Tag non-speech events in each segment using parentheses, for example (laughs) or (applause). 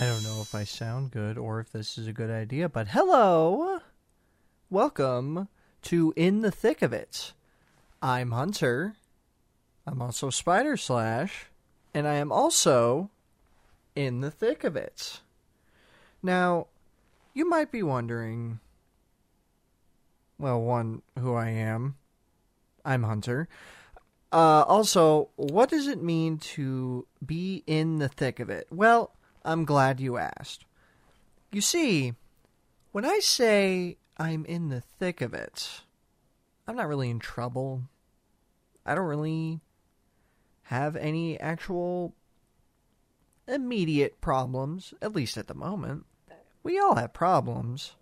I don't know if I sound good or if this is a good idea, but hello! Welcome to In the Thick of It. I'm Hunter. I'm also Spider Slash. And I am also in the thick of it. Now, you might be wondering well, one, who I am. I'm Hunter. Uh, also, what does it mean to be in the thick of it? Well, I'm glad you asked. You see, when I say I'm in the thick of it, I'm not really in trouble. I don't really have any actual immediate problems, at least at the moment. We all have problems.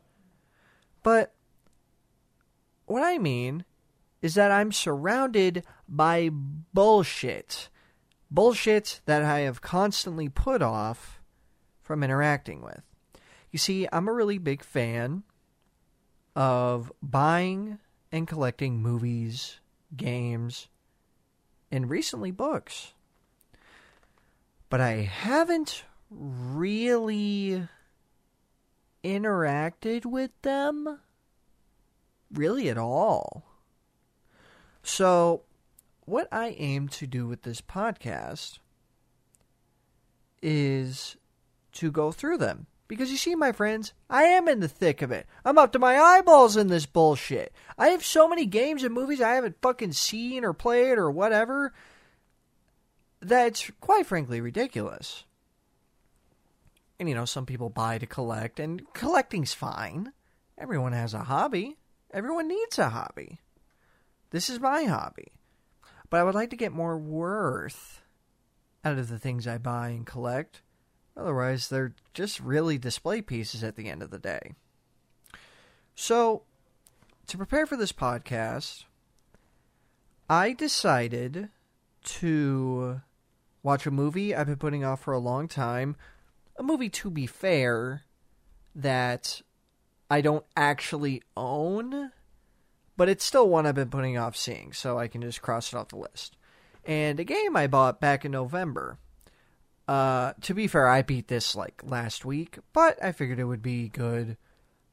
But what I mean is that I'm surrounded by bullshit. Bullshit that I have constantly put off from interacting with. You see, I'm a really big fan of buying and collecting movies, games, and recently books. But I haven't really interacted with them really at all. So, what I aim to do with this podcast is to go through them. Because you see, my friends, I am in the thick of it. I'm up to my eyeballs in this bullshit. I have so many games and movies I haven't fucking seen or played or whatever that it's quite frankly ridiculous. And you know, some people buy to collect, and collecting's fine. Everyone has a hobby. Everyone needs a hobby. This is my hobby. But I would like to get more worth out of the things I buy and collect. Otherwise, they're just really display pieces at the end of the day. So, to prepare for this podcast, I decided to watch a movie I've been putting off for a long time. A movie, to be fair, that I don't actually own, but it's still one I've been putting off seeing, so I can just cross it off the list. And a game I bought back in November. Uh, to be fair, I beat this like last week, but I figured it would be good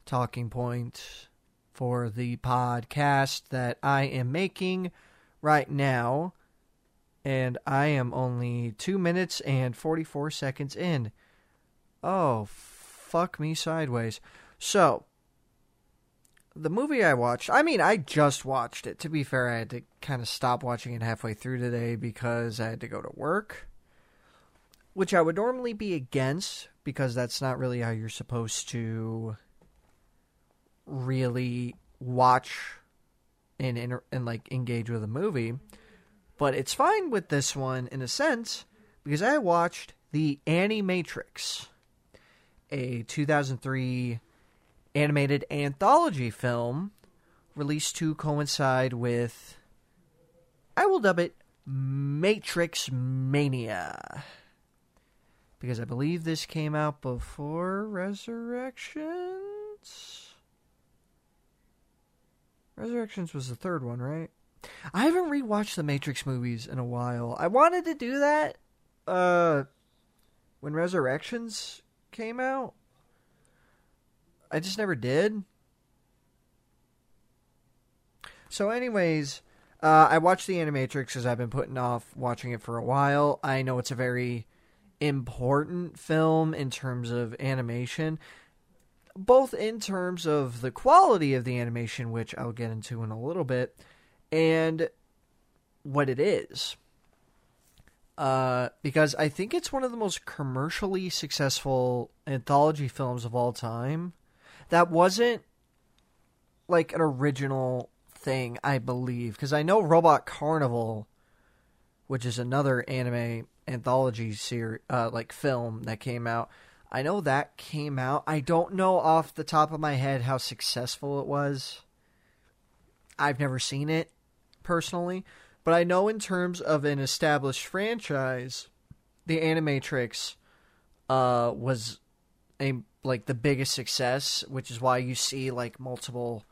talking point for the podcast that I am making right now. And I am only 2 minutes and 44 seconds in. Oh, fuck me sideways. So, the movie I watched, I mean, I just watched it. To be fair, I had to kind of stop watching it halfway through today because I had to go to work, which I would normally be against because that's not really how you're supposed to really watch and and, and like engage with a movie. But it's fine with this one in a sense because I watched the Animatrix, a 2003 animated anthology film released to coincide with, I will dub it Matrix Mania. Because I believe this came out before Resurrections. Resurrections was the third one, right? I haven't rewatched the Matrix movies in a while. I wanted to do that uh when Resurrections came out, I just never did. So, anyways, uh, I watched the Animatrix because I've been putting off watching it for a while. I know it's a very important film in terms of animation, both in terms of the quality of the animation, which I'll get into in a little bit, and what it is. Uh, because I think it's one of the most commercially successful anthology films of all time that wasn't like an original thing, I believe, because I know Robot Carnival, which is another anime anthology series, uh, like film that came out. I know that came out. I don't know off the top of my head how successful it was. I've never seen it personally, but I know in terms of an established franchise, the Animatrix uh, was a like the biggest success, which is why you see like multiple.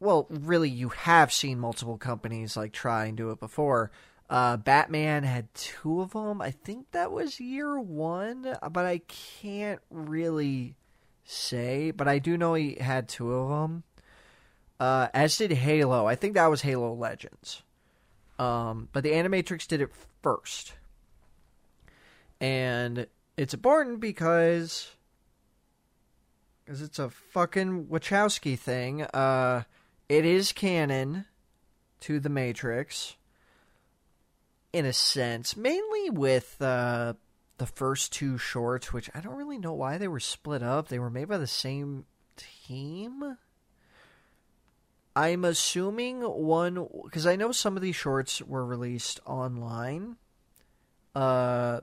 Well, really, you have seen multiple companies like try and do it before. Uh, Batman had two of them. I think that was year one, but I can't really say. But I do know he had two of them. Uh, as did Halo. I think that was Halo Legends. Um, but the Animatrix did it first. And it's important because because it's a fucking Wachowski thing. Uh, it is canon to the Matrix in a sense, mainly with uh, the first two shorts, which I don't really know why they were split up. They were made by the same team. I'm assuming one because I know some of these shorts were released online, uh,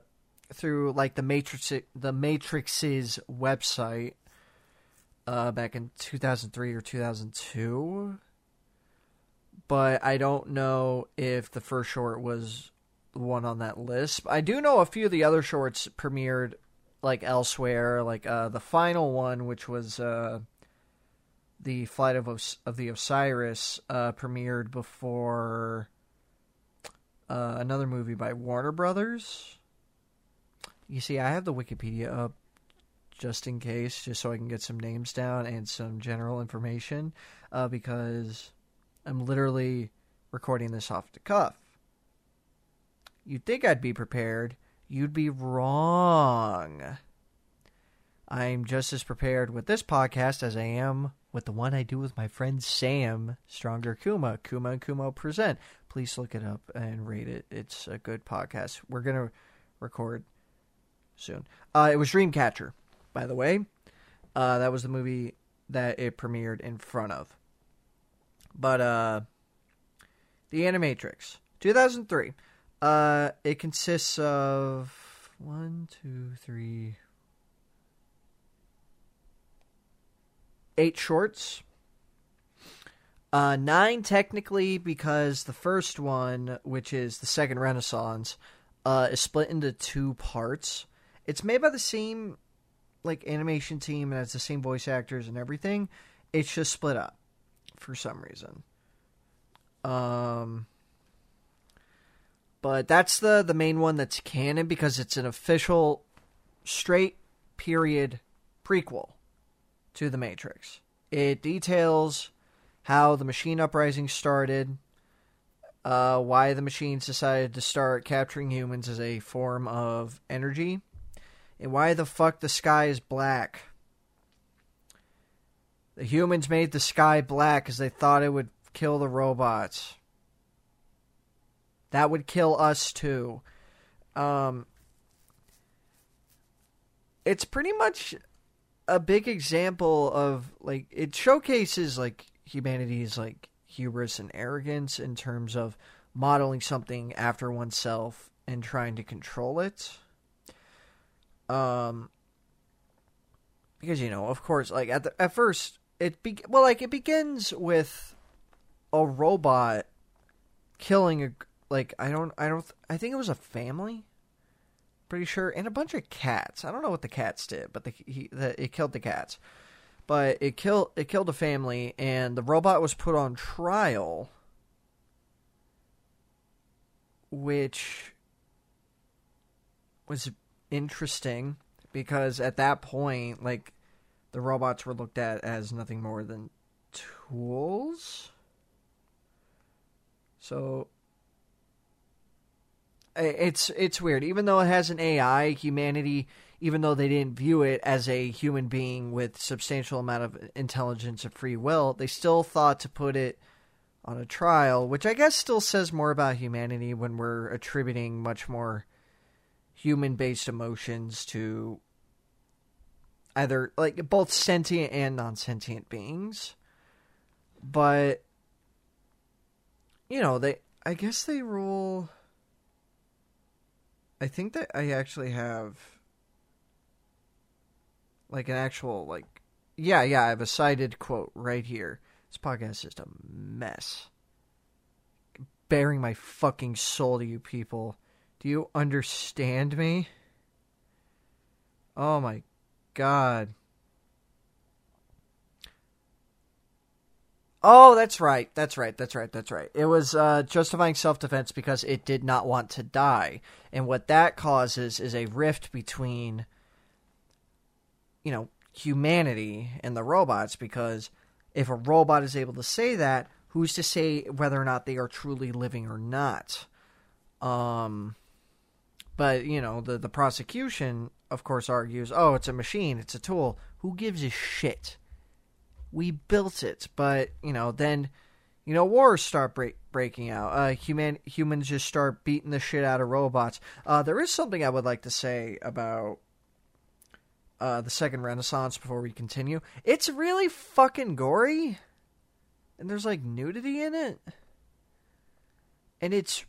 through like the Matrix, the Matrix's website, uh, back in 2003 or 2002. But I don't know if the first short was one on that list. I do know a few of the other shorts premiered like elsewhere, like uh, the final one, which was uh, the flight of Os- of the Osiris, uh, premiered before uh, another movie by Warner Brothers. You see, I have the Wikipedia up just in case, just so I can get some names down and some general information, uh, because I'm literally recording this off the cuff. You'd think I'd be prepared. You'd be wrong. I'm just as prepared with this podcast as I am with the one I do with my friend Sam, Stronger Kuma. Kuma and Kuma present. Please look it up and rate it. It's a good podcast. We're to record soon. Uh, it was Dreamcatcher, by the way. Uh, that was the movie that it premiered in front of. But uh, The Animatrix, 2003. Uh, it consists of one, two, three, eight shorts. Uh, nine technically because the first one, which is the second Renaissance, uh, is split into two parts. It's made by the same like animation team and has the same voice actors and everything. It's just split up for some reason. Um, but that's the the main one that's canon because it's an official straight period prequel to the Matrix. It details how the machine uprising started, uh, why the machines decided to start capturing humans as a form of energy, and why the fuck the sky is black. The humans made the sky black because they thought it would kill the robots. That would kill us too. Um, it's pretty much a big example of like it showcases like humanity's like hubris and arrogance in terms of modeling something after oneself and trying to control it. Um, because you know, of course, like at the, at first it be well, like it begins with a robot killing a like I don't I don't I think it was a family. Pretty sure, and a bunch of cats. I don't know what the cats did, but the, he, the, it killed the cats. But it killed it killed a family, and the robot was put on trial, which was interesting because at that point, like the robots were looked at as nothing more than tools. So it's it's weird. Even though it has an AI, humanity, even though they didn't view it as a human being with substantial amount of intelligence and free will, they still thought to put it on a trial, which I guess still says more about humanity when we're attributing much more human-based emotions to either like both sentient and non-sentient beings. But you know, they I guess they rule I think that I actually have like an actual like yeah, yeah, I have a cited quote right here. This podcast is just a mess. Bearing my fucking soul to you people. Do you understand me? Oh my god. Oh, that's right. That's right. That's right. That's right. It was uh, justifying self defense because it did not want to die. And what that causes is a rift between, you know, humanity and the robots because if a robot is able to say that, who's to say whether or not they are truly living or not? Um, but, you know, the, the prosecution, of course, argues oh, it's a machine, it's a tool. Who gives a shit? We built it, but you know, then you know, wars start break, breaking out. Uh, human humans just start beating the shit out of robots. Uh, there is something I would like to say about uh, the Second Renaissance before we continue. It's really fucking gory, and there's like nudity in it, and it's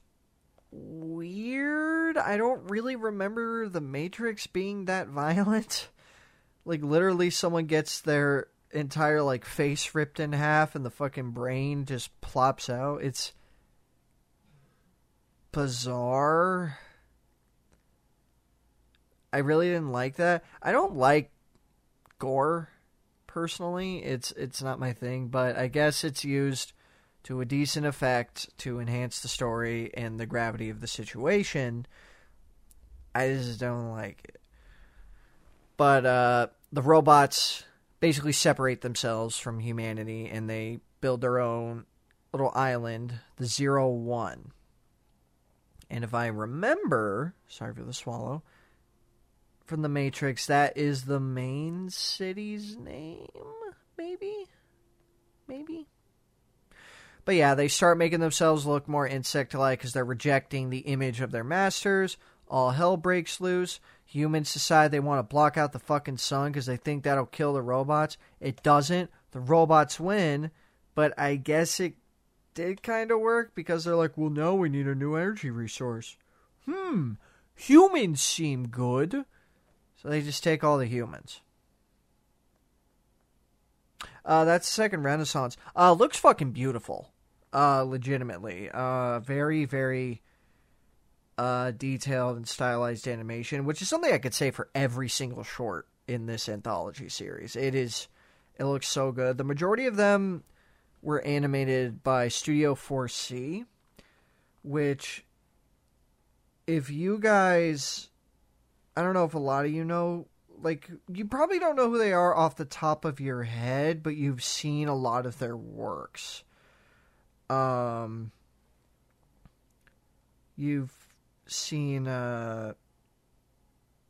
weird. I don't really remember the Matrix being that (laughs) violent. Like literally, someone gets their entire like face ripped in half and the fucking brain just plops out. It's bizarre. I really didn't like that. I don't like gore personally. It's it's not my thing, but I guess it's used to a decent effect to enhance the story and the gravity of the situation. I just don't like it. But uh the robots basically separate themselves from humanity and they build their own little island, the Zero One. And if I remember, sorry for the swallow, from the Matrix, that is the main city's name, maybe? Maybe? But yeah, they start making themselves look more insect like because they're rejecting the image of their masters. All hell breaks loose. Humans decide they want to block out the fucking sun because they think that'll kill the robots. It doesn't. The robots win, but I guess it did kind of work because they're like, well, no we need a new energy resource. Hmm, humans seem good. So they just take all the humans. Uh, that's second Renaissance. Uh, looks fucking beautiful. Uh, legitimately. Uh, very, very uh, detailed and stylized animation, which is something I could say for every single short in this anthology series. It is, it looks so good. The majority of them were animated by Studio 4C, which, if you guys, I don't know if a lot of you know, like, you probably don't know who they are off the top of your head, but you've seen a lot of their works. Um, you've seen uh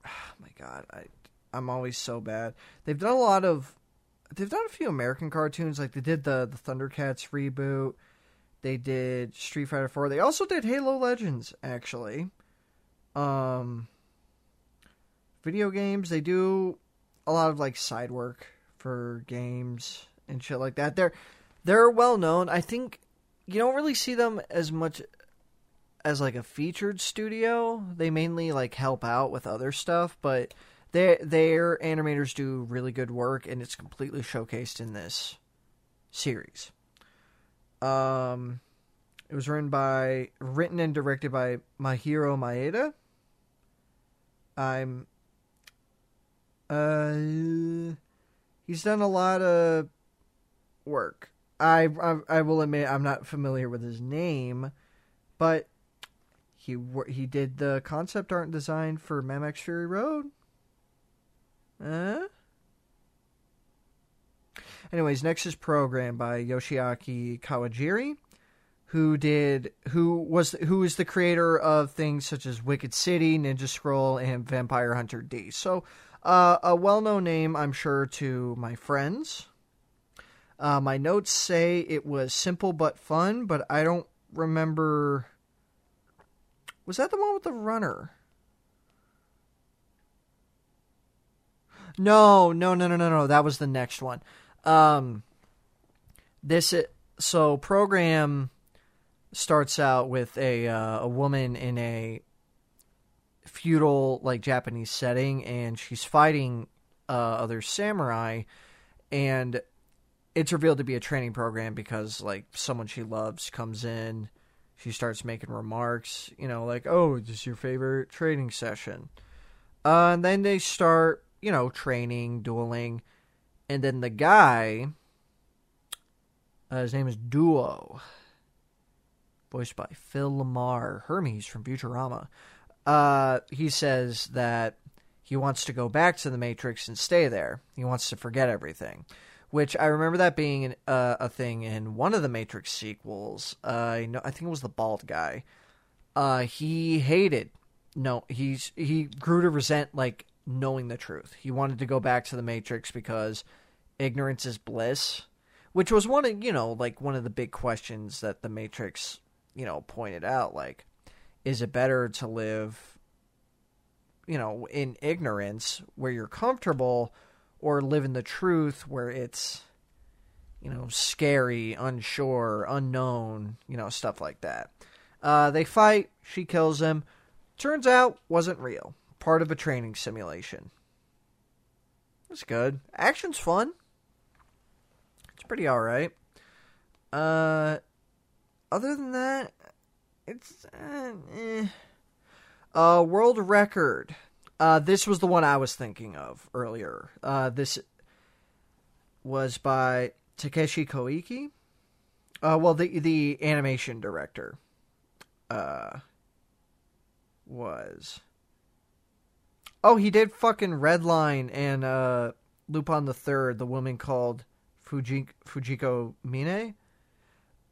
(sighs) oh my god, I I'm always so bad. They've done a lot of they've done a few American cartoons like they did the the Thundercats reboot. They did Street Fighter 4. They also did Halo Legends actually. Um video games, they do a lot of like side work for games and shit like that. They're they're well known. I think you don't really see them as much as like a featured studio. They mainly like help out with other stuff, but they their animators do really good work, and it's completely showcased in this series. Um, it was written by, written and directed by Mahiro Maeda. I'm, uh, he's done a lot of work. I, I I will admit I'm not familiar with his name, but he he did the concept art and design for Mad Max Fury Road. Uh? Anyways, next is Program by Yoshiaki Kawajiri, who did who was who is the creator of things such as Wicked City, Ninja Scroll, and Vampire Hunter D. So, uh, a well-known name, I'm sure, to my friends. Uh, my notes say it was simple but fun, but I don't remember was that the one with the runner? No, no, no, no, no, no. That was the next one. Um, this so program starts out with a uh, a woman in a feudal like Japanese setting, and she's fighting uh, other samurai, and it's revealed to be a training program because like someone she loves comes in she starts making remarks, you know, like, "Oh, this is your favorite training session?" Uh, and then they start, you know, training, dueling, and then the guy, Uh, his name is Duo, voiced by Phil LaMarr, Hermes from Futurama. Uh, he says that he wants to go back to the Matrix and stay there. He wants to forget everything, which I remember that being an, uh, a thing in one of the Matrix sequels. Uh, I know, I think it was the bald guy. Uh, he hated. No, he's he grew to resent like knowing the truth. He wanted to go back to the Matrix because ignorance is bliss, which was one of you know like one of the big questions that the Matrix you know pointed out. Like, is it better to live you know in ignorance where you're comfortable, or live in the truth where it's you know scary, unsure, unknown, you know stuff like that. Uh, they fight. She kills him. Turns out wasn't real part of a training simulation. It's good. Action's fun. It's pretty alright. Uh, other than that, it's uh, eh. uh, world record. Uh, this was the one I was thinking of earlier. Uh, this was by Takeshi Koike. Uh, well, the the animation director. Uh, was Oh, he did fucking Redline and uh, Lupin the Third, the woman called Fuji- Fujiko Mine.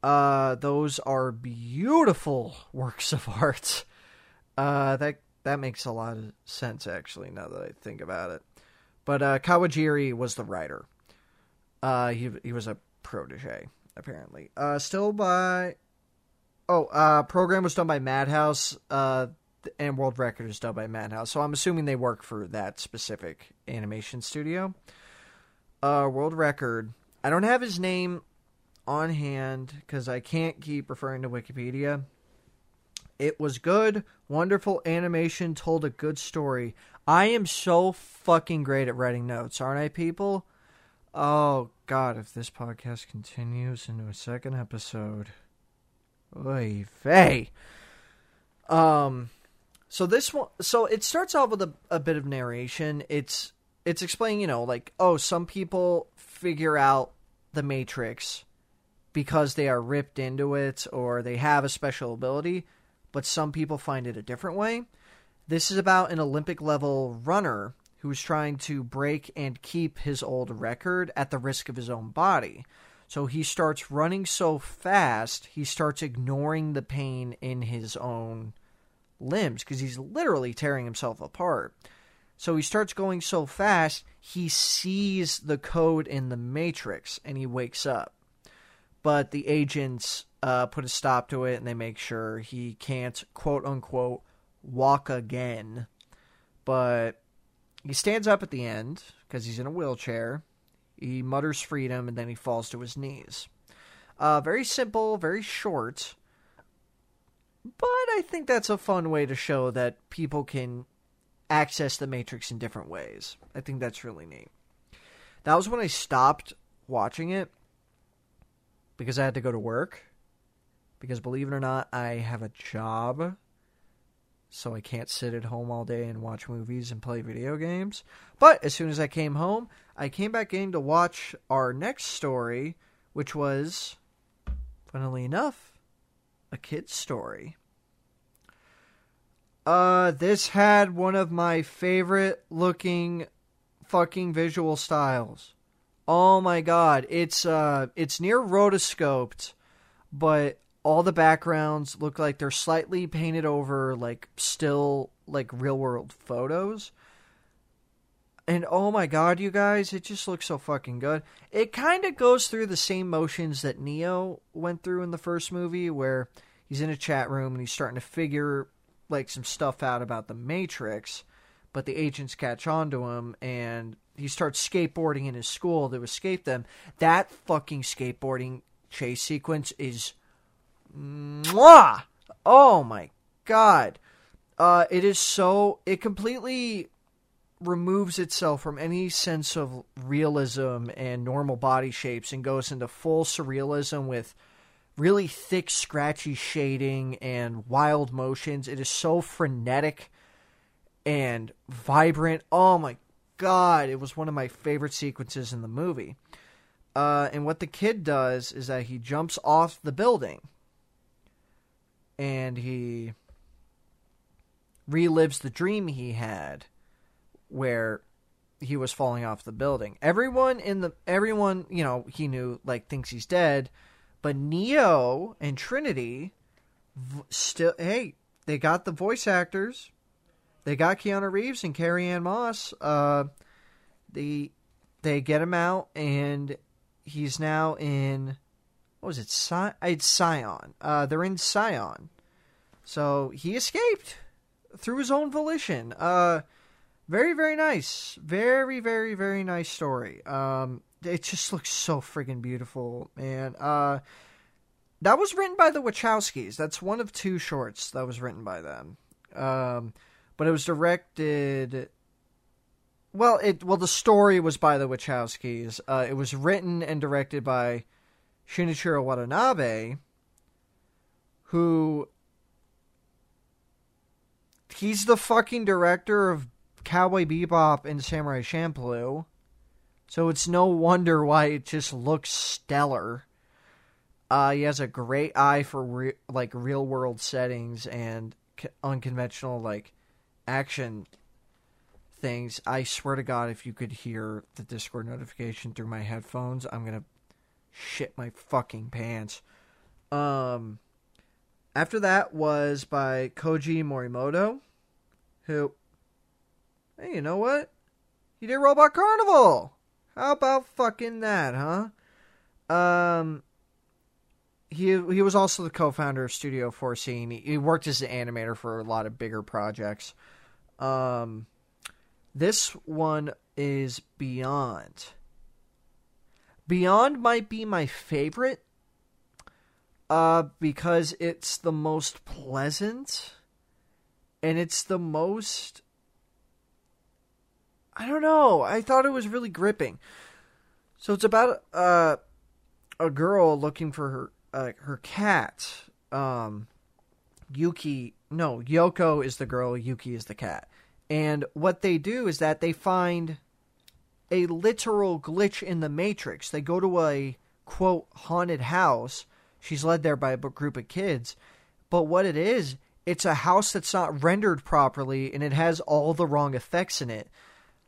Uh, those are beautiful works of art. Uh, that that makes a lot of sense actually. Now that I think about it, but uh, Kawajiri was the writer. Uh, he he was a protege apparently. Uh, still by. Oh, uh, program was done by Madhouse. Uh, and World Record is done by Madhouse, so I'm assuming they work for that specific animation studio. Uh, World Record. I don't have his name on hand because I can't keep referring to Wikipedia. It was good, wonderful animation, told a good story. I am so fucking great at writing notes, aren't I, people? Oh, God, if this podcast continues into a second episode. Oy vey. Um, so this one, so it starts off with a, a bit of narration. It's it's explaining, you know, like oh, some people figure out the Matrix because they are ripped into it or they have a special ability, but some people find it a different way. This is about an Olympic level runner who's trying to break and keep his old record at the risk of his own body. So he starts running so fast, he starts ignoring the pain in his own limbs because he's literally tearing himself apart. So he starts going so fast, he sees the code in the matrix and he wakes up. But the agents uh, put a stop to it and they make sure he can't, quote unquote, walk again. But he stands up at the end because he's in a wheelchair. He mutters freedom and then he falls to his knees. Uh, very simple, very short. But I think that's a fun way to show that people can access the Matrix in different ways. I think that's really neat. That was when I stopped watching it because I had to go to work. Because believe it or not, I have a job. So I can't sit at home all day and watch movies and play video games. But as soon as I came home, I came back in to watch our next story, which was, funnily enough, a kid's story. Uh, this had one of my favorite looking fucking visual styles. Oh my god, it's uh it's near rotoscoped, but all the backgrounds look like they're slightly painted over like still like real world photos. And oh my god, you guys, it just looks so fucking good. It kind of goes through the same motions that Neo went through in the first movie, where he's in a chat room and he's starting to figure like some stuff out about the Matrix, but the agents catch on to him and he starts skateboarding in his school to escape them. That fucking skateboarding chase sequence is mwah! Oh my god. Uh, it is so it completely removes itself from any sense of realism and normal body shapes and goes into full surrealism with really thick, scratchy shading and wild motions. It is so frenetic and vibrant. Oh my god, it was one of my favorite sequences in the movie. Uh, and what the kid does is that he jumps off the building and he relives the dream he had where he was falling off the building. Everyone in the everyone, you know, he knew like thinks he's dead, but Neo and Trinity v- still hey, they got the voice actors. They got Keanu Reeves and Carrie Ann Moss. Uh they they get him out and he's now in what was it? Sci- it's Zion. Uh, they're in Zion, so he escaped through his own volition. Uh, very very nice, very very very nice story. Um, it just looks so friggin' beautiful, man. Uh, that was written by the Wachowskis. That's one of two shorts that was written by them. Um, but it was directed well, it well the story was by the Wachowskis. Uh, it was written and directed by Shinichiro Watanabe, who he's the fucking director of Cowboy Bebop and Samurai Champloo. So it's no wonder why it just looks stellar. Uh, he has a great eye for re- like real world settings and c- unconventional like action things. I swear to God, if you could hear the Discord notification through my headphones, I'm gonna shit my fucking pants. Um, after that was by Koji Morimoto, who, hey, you know what? He did Robot Carnival. How about fucking that, huh? Um, he he was also the co-founder of Studio 4C. He, he worked as an animator for a lot of bigger projects. Um, this one is Beyond. Beyond might be my favorite uh, because it's the most pleasant and it's the most. I don't know. I thought it was really gripping. So it's about uh, a girl looking for her uh, her cat. Um, Yuki, no, Yoko is the girl. Yuki is the cat. And what they do is that they find a literal glitch in the matrix. They go to a quote haunted house. She's led there by a group of kids. But what it is, it's a house that's not rendered properly and it has all the wrong effects in it.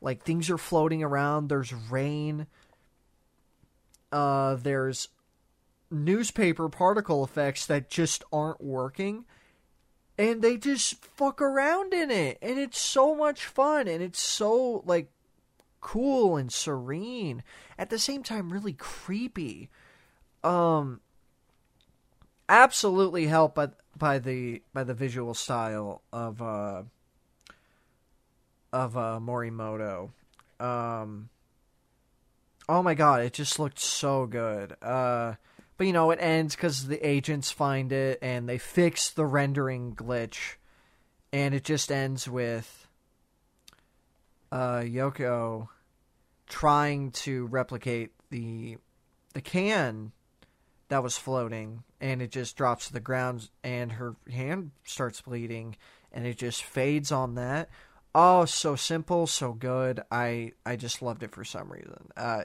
Like things are floating around, there's rain. Uh there's newspaper particle effects that just aren't working and they just fuck around in it and it's so much fun and it's so like cool and serene at the same time really creepy um absolutely helped by by the by the visual style of uh of uh Morimoto. Um oh my god it just looked so good. Uh but you know, it ends because the agents find it and they fix the rendering glitch, and it just ends with uh, Yoko trying to replicate the the can that was floating, and it just drops to the ground, and her hand starts bleeding, and it just fades on that. Oh, so simple, so good. I I just loved it for some reason. Uh,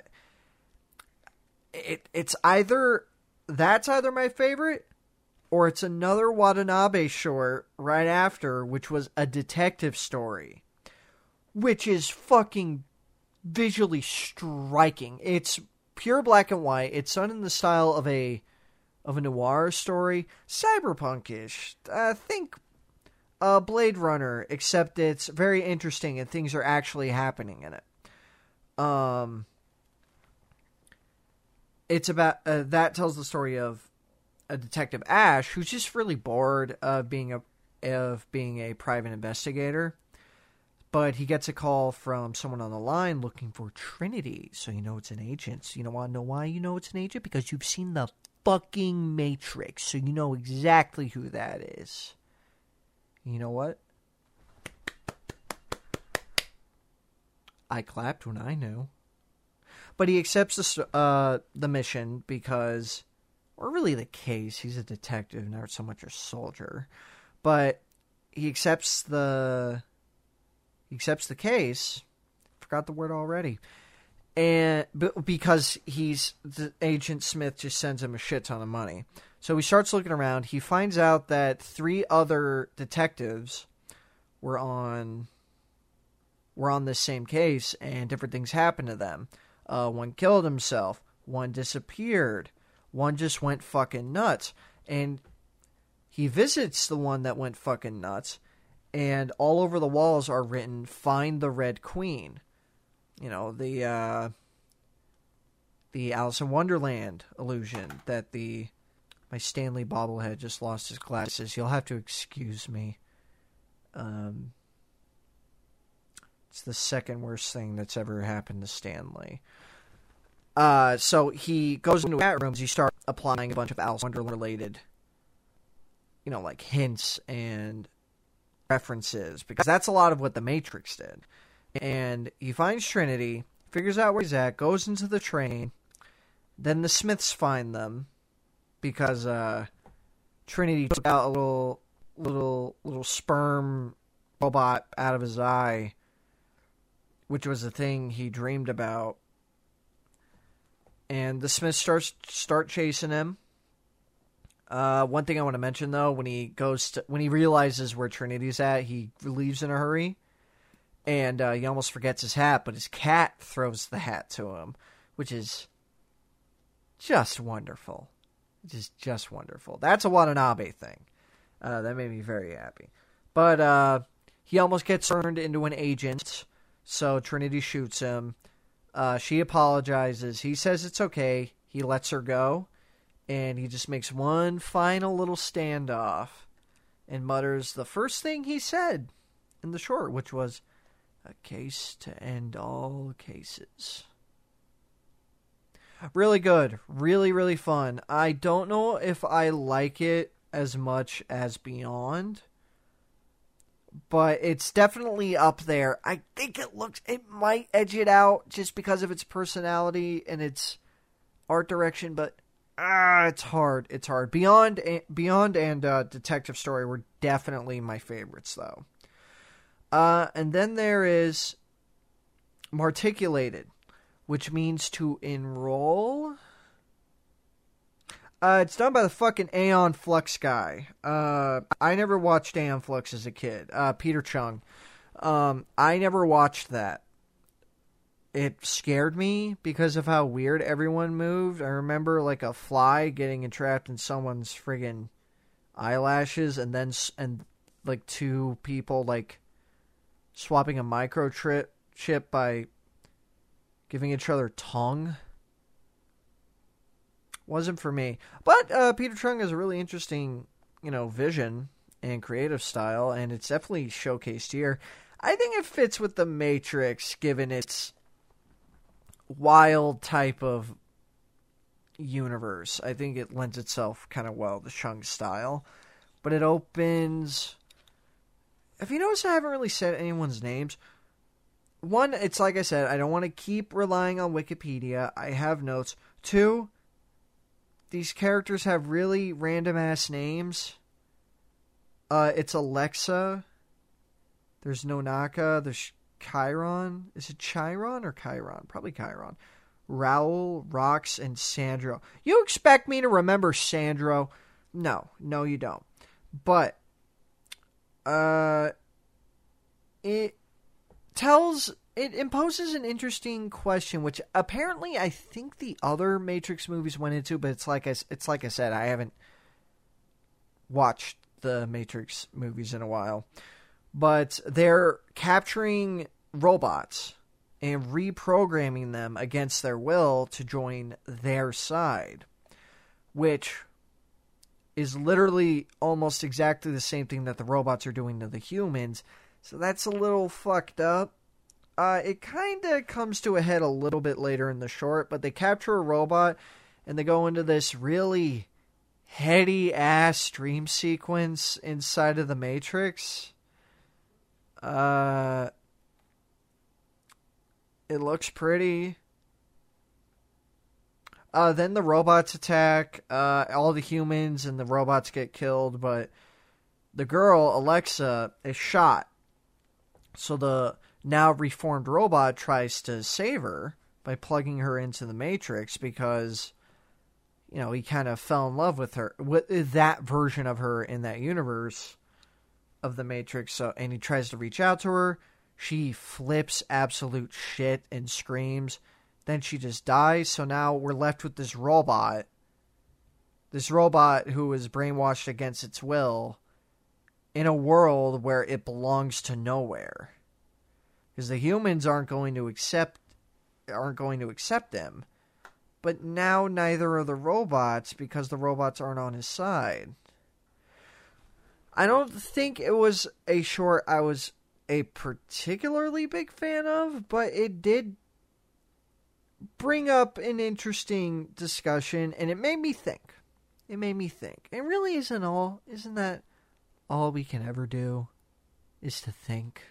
it it's either that's either my favorite or it's another Watanabe short right after, which was a detective story, which is fucking visually striking. It's pure black and white. It's done in the style of a of a noir story, cyberpunkish. I uh, think a Blade Runner, except it's very interesting and things are actually happening in it. Um, it's about uh, that tells the story of a detective Ash who's just really bored of being a of being a private investigator. But he gets a call from someone on the line looking for Trinity, so you know it's an agent. So you don't want to know why you know it's an agent because you've seen the fucking Matrix, so you know exactly who that is. You know what? I clapped when I knew but he accepts the uh, the mission because, or really the case, he's a detective, not so much a soldier, but he accepts the he accepts the case. Forgot the word already, and because he's the agent Smith just sends him a shit ton of money. So he starts looking around. He finds out that three other detectives were on were on this same case, and different things happened to them. Uh, one killed himself. One disappeared. One just went fucking nuts. And he visits the one that went fucking nuts, and all over the walls are written "Find the Red Queen." You know the uh, the Alice in Wonderland illusion that the my Stanley bobblehead just lost his glasses. You'll have to excuse me. Um, it's the second worst thing that's ever happened to Stanley. Uh, so he goes into chat rooms. He starts applying a bunch of Alice Wonderland related, you know, like hints and references because that's a lot of what the Matrix did. And he finds Trinity, figures out where he's at, goes into the train. Then the Smiths find them because uh, Trinity took out a little, little, little sperm robot out of his eye, which was the thing he dreamed about and the Smiths starts start chasing him. Uh, one thing I want to mention though, when he goes to when he realizes where Trinity's at, he leaves in a hurry, and uh, he almost forgets his hat. But his cat throws the hat to him, which is just wonderful. Which is just wonderful. That's a Watanabe thing. Uh, that made me very happy. But uh, he almost gets turned into an agent, so Trinity shoots him. Uh, she apologizes. He says it's okay. He lets her go. And he just makes one final little standoff and mutters the first thing he said in the short, which was, a case to end all cases. Really good. Really, really fun. I don't know if I like it as much as Beyond but it's definitely up there. I think it looks it might edge it out just because of its personality and its art direction, but ah, it's hard. It's hard. Beyond Beyond and uh, Detective Story were definitely my favorites though. Uh, and then there is Matriculated, which means to enroll uh, it's done by the fucking Aeon Flux guy. Uh, I never watched Aeon Flux as a kid. Uh, Peter Chung. Um, I never watched that. It scared me because of how weird everyone moved. I remember like a fly getting entrapped in someone's friggin' eyelashes, and then and like two people like swapping a microchip chip by giving each other tongue wasn't for me. But uh, Peter Chung has a really interesting, you know, vision and creative style, and it's definitely showcased here. I think it fits with the Matrix, given its wild type of universe. I think it lends itself kind of well to Chung's style, but it opens. Have you noticed I haven't really said anyone's names? One, it's like I said, I don't want to keep relying on Wikipedia. I have notes. Two, these characters have really random ass names. Uh, it's Alexa. There's Nonaka. There's Chiron. Is it Chiron or Chiron? Probably Chiron. Raul, Rox, and Sandro. You expect me to remember Sandro? No, no, you don't. But, uh, it tells it imposes an interesting question, which apparently I think the other Matrix movies went into, but it's like I, it's like I said, I haven't watched the Matrix movies in a while. But they're capturing robots and reprogramming them against their will to join their side, which is literally almost exactly the same thing that the robots are doing to the humans. So that's a little fucked up uh, it kind of comes to a head a little bit later in the short, but they capture a robot and they go into this really heady ass dream sequence inside of the Matrix. Uh, it looks pretty. Uh, then the robots attack. Uh, all the humans and the robots get killed, but the girl Alexa is shot. So the now reformed robot tries to save her by plugging her into the Matrix because you know, he kind of fell in love with her, with that version of her in that universe of the Matrix. So, and he tries to reach out to her. She flips absolute shit and screams. Then she just dies. So now we're left with this robot. This robot who is brainwashed against its will in a world where it belongs to nowhere. Because the humans aren't going to accept aren't going to accept them but now neither are the robots because the robots aren't on his side. I don't think it was a short I was a particularly big fan of, but it did bring up an interesting discussion and it made me think. It made me think. It really isn't all isn't that all we can ever do is to think?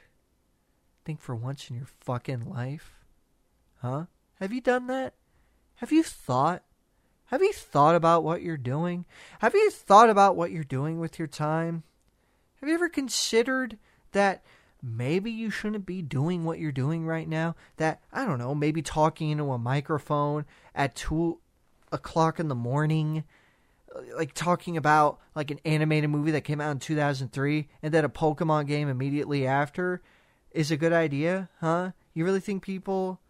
Think for once in your fucking life? Huh? Have you done that? Have you thought? Have you thought about what you're doing? Have you thought about what you're doing with your time? Have you ever considered that maybe you shouldn't be doing what you're doing right now? That, I don't know, maybe talking into a microphone at 2 o'clock in the morning, uh, like talking about like an animated movie that came out in 2003 and then a Pokemon game immediately after is a good idea, huh? You really think people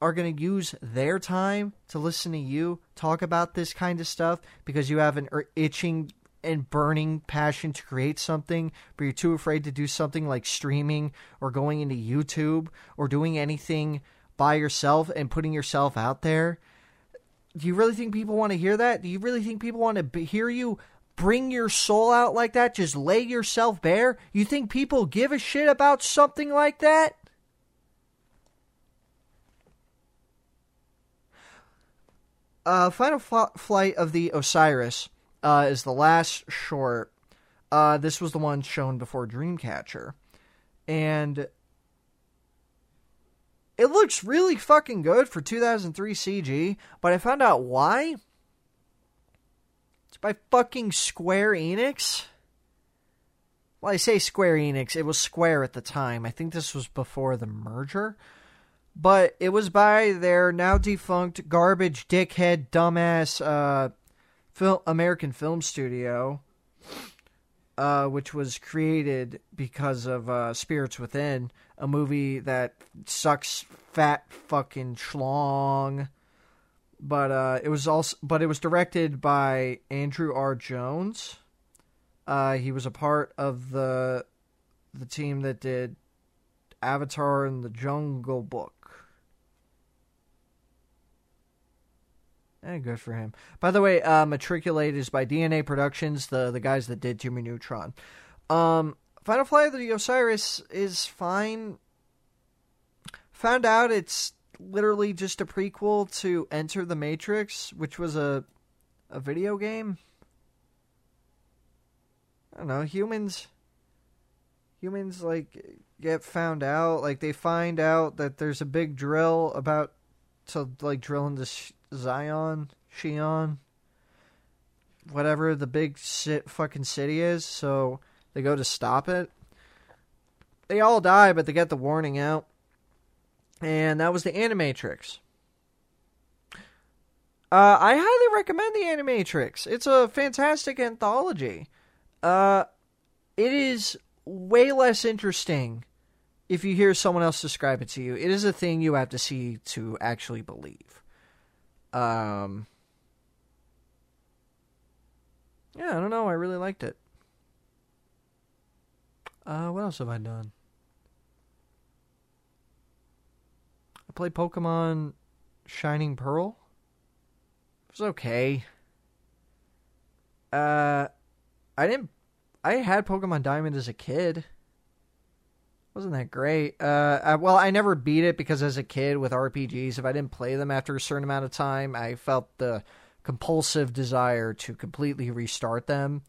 are going to use their time to listen to you talk about this kind of stuff because you have an itching and burning passion to create something, but you're too afraid to do something like streaming or going into YouTube or doing anything by yourself and putting yourself out there. Do you really think people want to hear that? Do you really think people want to hear you bring your soul out like that? Just lay yourself bare? You think people give a shit about something like that? Uh, Final F- Flight of the Osiris uh, is the last short. Uh, this was the one shown before Dreamcatcher. And it looks really fucking good for 2003 CG, but I found out why. It's by fucking Square Enix. Well, I say Square Enix, it was Square at the time. I think this was before the merger but it was by their now defunct garbage dickhead dumbass uh, film American Film Studio, uh, which was created because of uh, Spirits Within, a movie that sucks fat fucking schlong. But uh, it was also, but it was directed by Andrew R. Jones. Uh, he was a part of the the team that did Avatar and the Jungle Book. Eh, good for him. By the way, uh, Matriculate is by DNA Productions, the the guys that did Jimmy Neutron. Um, Final Flight of the Osiris is fine. Found out it's literally just a prequel to Enter the Matrix, which was a a video game. I don't know. Humans, humans like get found out. Like they find out that there's a big drill about to like drill into Zion, Xion, whatever the big sit, fucking city is. So they go to stop it. They all die, but they get the warning out. And that was the Animatrix. Uh, I highly recommend the Animatrix. It's a fantastic anthology. Uh, it is way less interesting if you hear someone else describe it to you. It is a thing you have to see to actually believe. Um, yeah, I don't know. I really liked it. Uh, what else have I done? I played Pokemon Shining Pearl. It was okay. Uh, I didn't. I had Pokemon Diamond as a kid wasn't that great. Uh, I, well, I never beat it because as a kid with RPGs, if I didn't play them after a certain amount of time, I felt the compulsive desire to completely restart them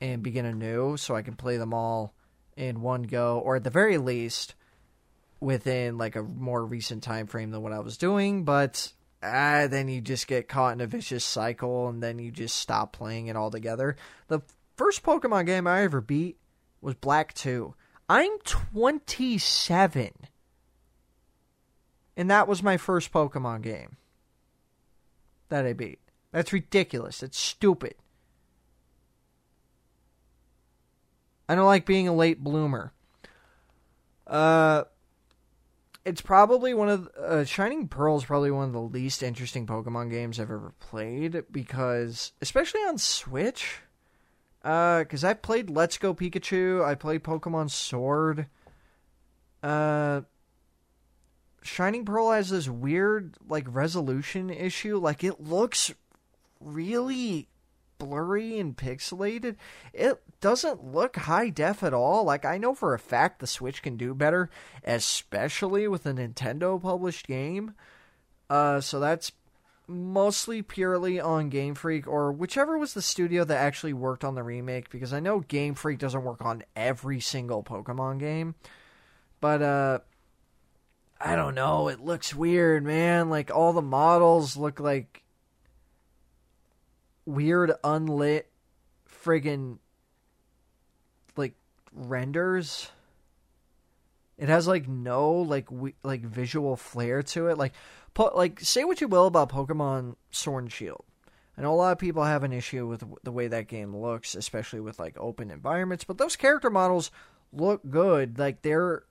and begin anew so I can play them all in one go, or at the very least within like a more recent time frame than what I was doing. But ah, then you just get caught in a vicious cycle, and then you just stop playing it altogether. The first Pokemon game I ever beat was Black Two I'm 27. and that was my first Pokemon game that I beat. That's ridiculous. That's stupid. I don't like being a late bloomer. Uh, it's probably one of uh, Shining Pearl is probably one of the least interesting Pokemon games I've ever played because, especially on Switch, because uh, I played Let's Go Pikachu, I played Pokemon Sword. Uh, Shining Pearl has this weird like resolution issue. Like it looks really blurry and pixelated. It doesn't look high def at all. Like I know for a fact the Switch can do better, especially with a Nintendo published game. Uh, so that's mostly purely on Game Freak or whichever was the studio that actually worked on the remake because I know Game Freak doesn't work on every single Pokemon game. But uh I don't know, it looks weird, man. Like all the models look like weird unlit friggin' like renders. It has like no like we, like visual flair to it. Like po- like say what you will about Pokemon Sword and Shield. I know a lot of people have an issue with the way that game looks, especially with like open environments, but those character models look good. Like they're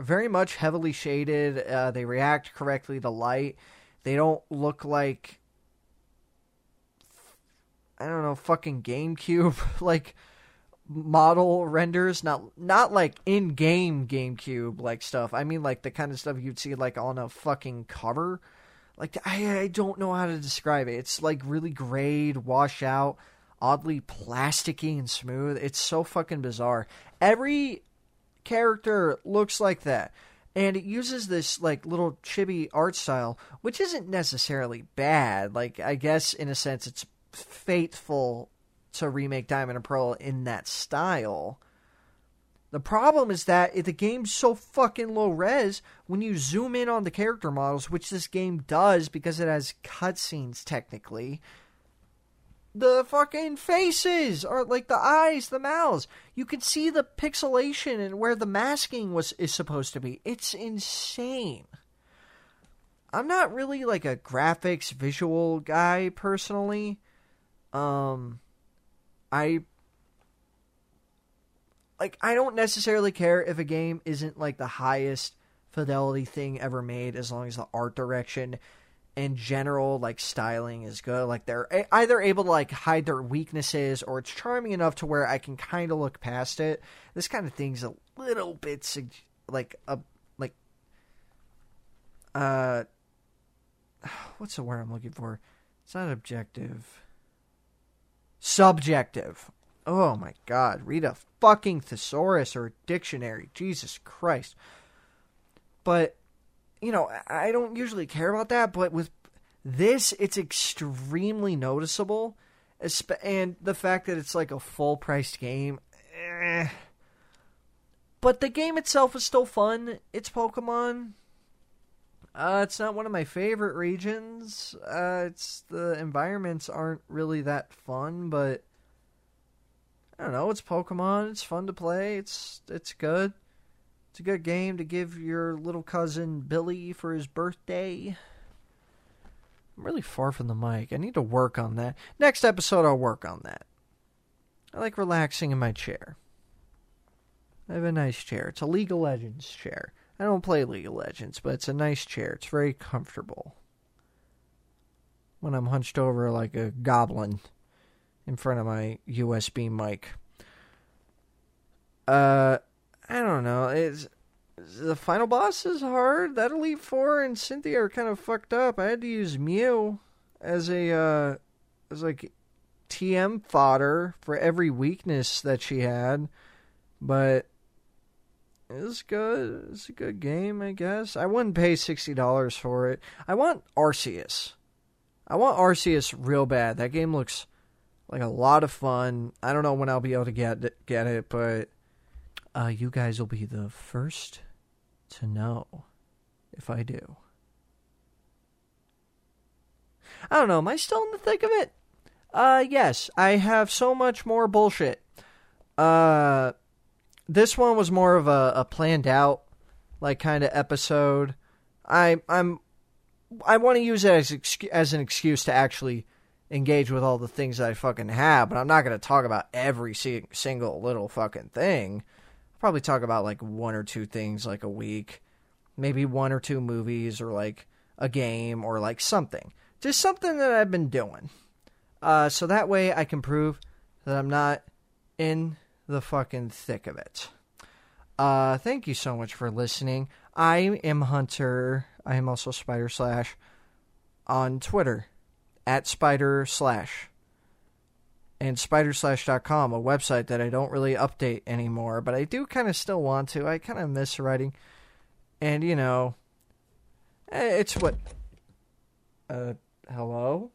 very much heavily shaded. Uh, they react correctly to light. They don't look like I don't know, fucking GameCube (laughs) like model renders, not not like in game GameCube like stuff. I mean like the kind of stuff you'd see like on a fucking cover. Like I I don't know how to describe it. It's like really grayed, wash out, oddly plasticky and smooth. It's so fucking bizarre. Every character looks like that. And it uses this like little chibi art style, which isn't necessarily bad. Like I guess in a sense it's faithful to remake Diamond and Pearl in that style. The problem is that the game's so fucking low res when you zoom in on the character models, which this game does because it has cutscenes technically. The fucking faces are like the eyes, the mouths. You can see the pixelation and where the masking was is supposed to be. It's insane. I'm not really like a graphics visual guy personally. Um, I like I don't necessarily care if a game isn't like the highest fidelity thing ever made as long as the art direction and general like styling is good. Like they're either able to like hide their weaknesses or it's charming enough to where I can kind of look past it. This kind of thing's a little bit like a like uh (sighs) what's the word I'm looking for? It's not objective subjective. Oh my god, read a fucking thesaurus or a dictionary. Jesus Christ. But, you know, I don't usually care about that, but with this, it's extremely noticeable. And the fact that it's like a full priced game. Eh. But the game itself is still fun. It's Pokemon. Uh, it's not one of my favorite regions. Uh, it's the environments aren't really that fun, but I don't know. It's Pokemon. It's fun to play. It's it's good. It's a good game to give your little cousin Billy for his birthday. I'm really far from the mic. I need to work on that. Next episode, I'll work on that. I like relaxing in my chair. I have a nice chair. It's a League of Legends chair. I don't play League of Legends, but it's a nice chair. It's very comfortable. When I'm hunched over like a goblin in front of my USB mic. Uh, I don't know. It's the final boss is hard. That Elite Four and Cynthia are kind of fucked up. I had to use Mew as a uh, as like TM fodder for every weakness that she had, but it's good. It's a good game, I guess. I wouldn't pay sixty dollars for it. I want Arceus. I want Arceus real bad. That game looks like a lot of fun. I don't know when I'll be able to get get it, but uh, you guys will be the first to know if I do. I don't know. Am I still in the thick of it? Uh, yes. I have so much more bullshit. Uh, this one was more of a, a planned out like kind of episode. I I'm I want to use it as as an excuse to actually engage with all the things I fucking have, but I'm not going to talk about every si- single little fucking thing. I'll probably talk about like one or two things like a week, maybe one or two movies or like a game or like something. Just something that I've been doing. Uh, so that way I can prove that I'm not in the fucking thick of it. Uh, thank you so much for listening. I am Hunter. I am also Spider Slash on Twitter at Spider Slash and spiderslash.com, a website that I don't really update anymore, but I do kind of still want to. I kind of miss writing. And, you know, eh, it's what. Uh, hello?